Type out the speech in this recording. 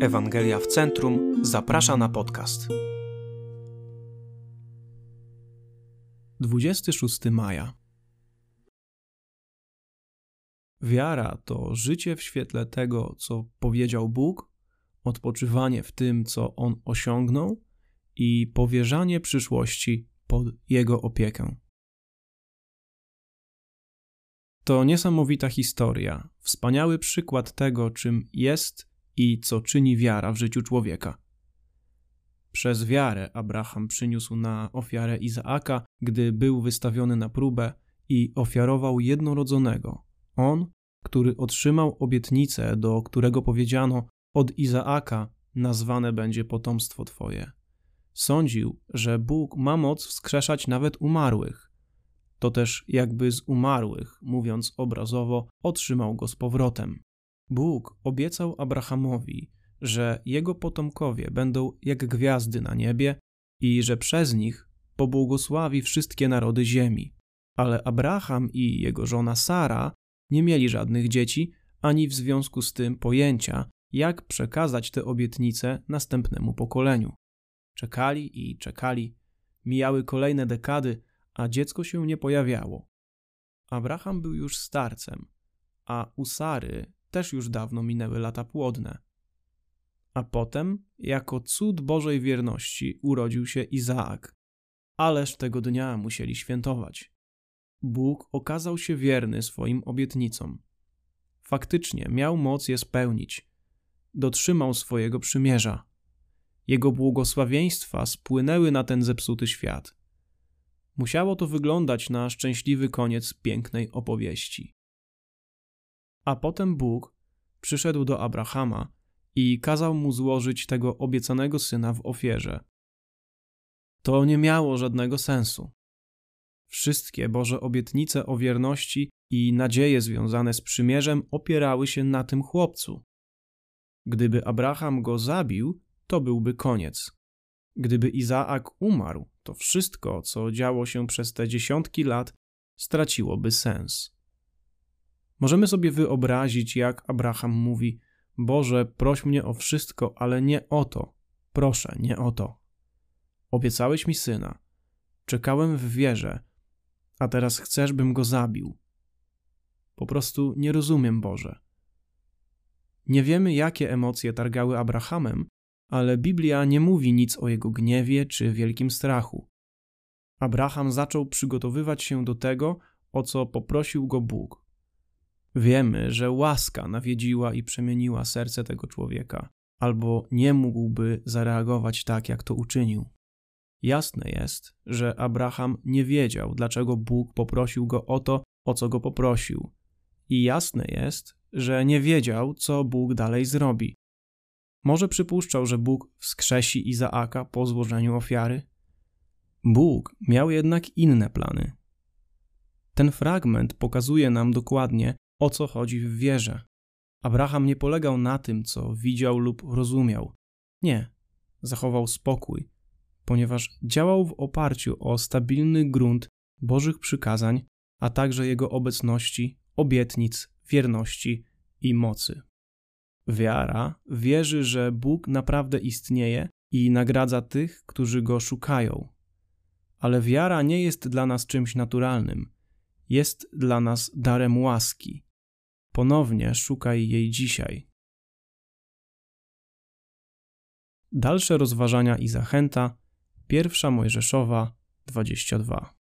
Ewangelia w Centrum zaprasza na podcast. 26 maja. Wiara to życie w świetle tego, co powiedział Bóg, odpoczywanie w tym, co On osiągnął i powierzanie przyszłości pod Jego opiekę. To niesamowita historia, wspaniały przykład tego, czym jest i co czyni wiara w życiu człowieka. Przez wiarę Abraham przyniósł na ofiarę Izaaka, gdy był wystawiony na próbę i ofiarował jednorodzonego. On, który otrzymał obietnicę, do którego powiedziano: Od Izaaka nazwane będzie potomstwo Twoje. Sądził, że Bóg ma moc wskrzeszać nawet umarłych. To też jakby z umarłych, mówiąc obrazowo, otrzymał go z powrotem. Bóg obiecał Abrahamowi, że jego potomkowie będą jak gwiazdy na niebie i że przez nich pobłogosławi wszystkie narody ziemi. Ale Abraham i jego żona Sara nie mieli żadnych dzieci, ani w związku z tym pojęcia, jak przekazać te obietnice następnemu pokoleniu. Czekali i czekali, mijały kolejne dekady, a dziecko się nie pojawiało. Abraham był już starcem, a u Sary też już dawno minęły lata płodne. A potem, jako cud Bożej wierności, urodził się Izaak. Ależ tego dnia musieli świętować. Bóg okazał się wierny swoim obietnicom. Faktycznie miał moc je spełnić. Dotrzymał swojego przymierza. Jego błogosławieństwa spłynęły na ten zepsuty świat. Musiało to wyglądać na szczęśliwy koniec pięknej opowieści. A potem Bóg przyszedł do Abrahama i kazał mu złożyć tego obiecanego syna w ofierze. To nie miało żadnego sensu. Wszystkie Boże obietnice o wierności i nadzieje związane z przymierzem opierały się na tym chłopcu. Gdyby Abraham go zabił, to byłby koniec. Gdyby Izaak umarł, to wszystko, co działo się przez te dziesiątki lat, straciłoby sens. Możemy sobie wyobrazić, jak Abraham mówi: Boże, proś mnie o wszystko, ale nie o to. Proszę, nie o to. Obiecałeś mi syna. Czekałem w wierze, a teraz chcesz, bym go zabił. Po prostu nie rozumiem, Boże. Nie wiemy, jakie emocje targały Abrahamem, ale Biblia nie mówi nic o jego gniewie czy wielkim strachu. Abraham zaczął przygotowywać się do tego, o co poprosił go Bóg. Wiemy, że łaska nawiedziła i przemieniła serce tego człowieka, albo nie mógłby zareagować tak, jak to uczynił. Jasne jest, że Abraham nie wiedział, dlaczego Bóg poprosił go o to, o co go poprosił. I jasne jest, że nie wiedział, co Bóg dalej zrobi. Może przypuszczał, że Bóg wskrzesi Izaaka po złożeniu ofiary? Bóg miał jednak inne plany. Ten fragment pokazuje nam dokładnie, o co chodzi w wierze. Abraham nie polegał na tym, co widział lub rozumiał. Nie, zachował spokój, ponieważ działał w oparciu o stabilny grunt Bożych przykazań, a także Jego obecności, obietnic, wierności i mocy. Wiara wierzy, że Bóg naprawdę istnieje i nagradza tych, którzy go szukają. Ale wiara nie jest dla nas czymś naturalnym, jest dla nas darem łaski Ponownie szukaj jej dzisiaj. Dalsze rozważania i zachęta. Pierwsza Mojżeszowa 22.